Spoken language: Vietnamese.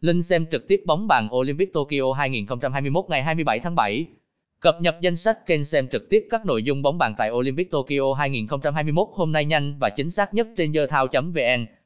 Linh xem trực tiếp bóng bàn Olympic Tokyo 2021 ngày 27 tháng 7. Cập nhật danh sách kênh xem trực tiếp các nội dung bóng bàn tại Olympic Tokyo 2021 hôm nay nhanh và chính xác nhất trên dơ thao.vn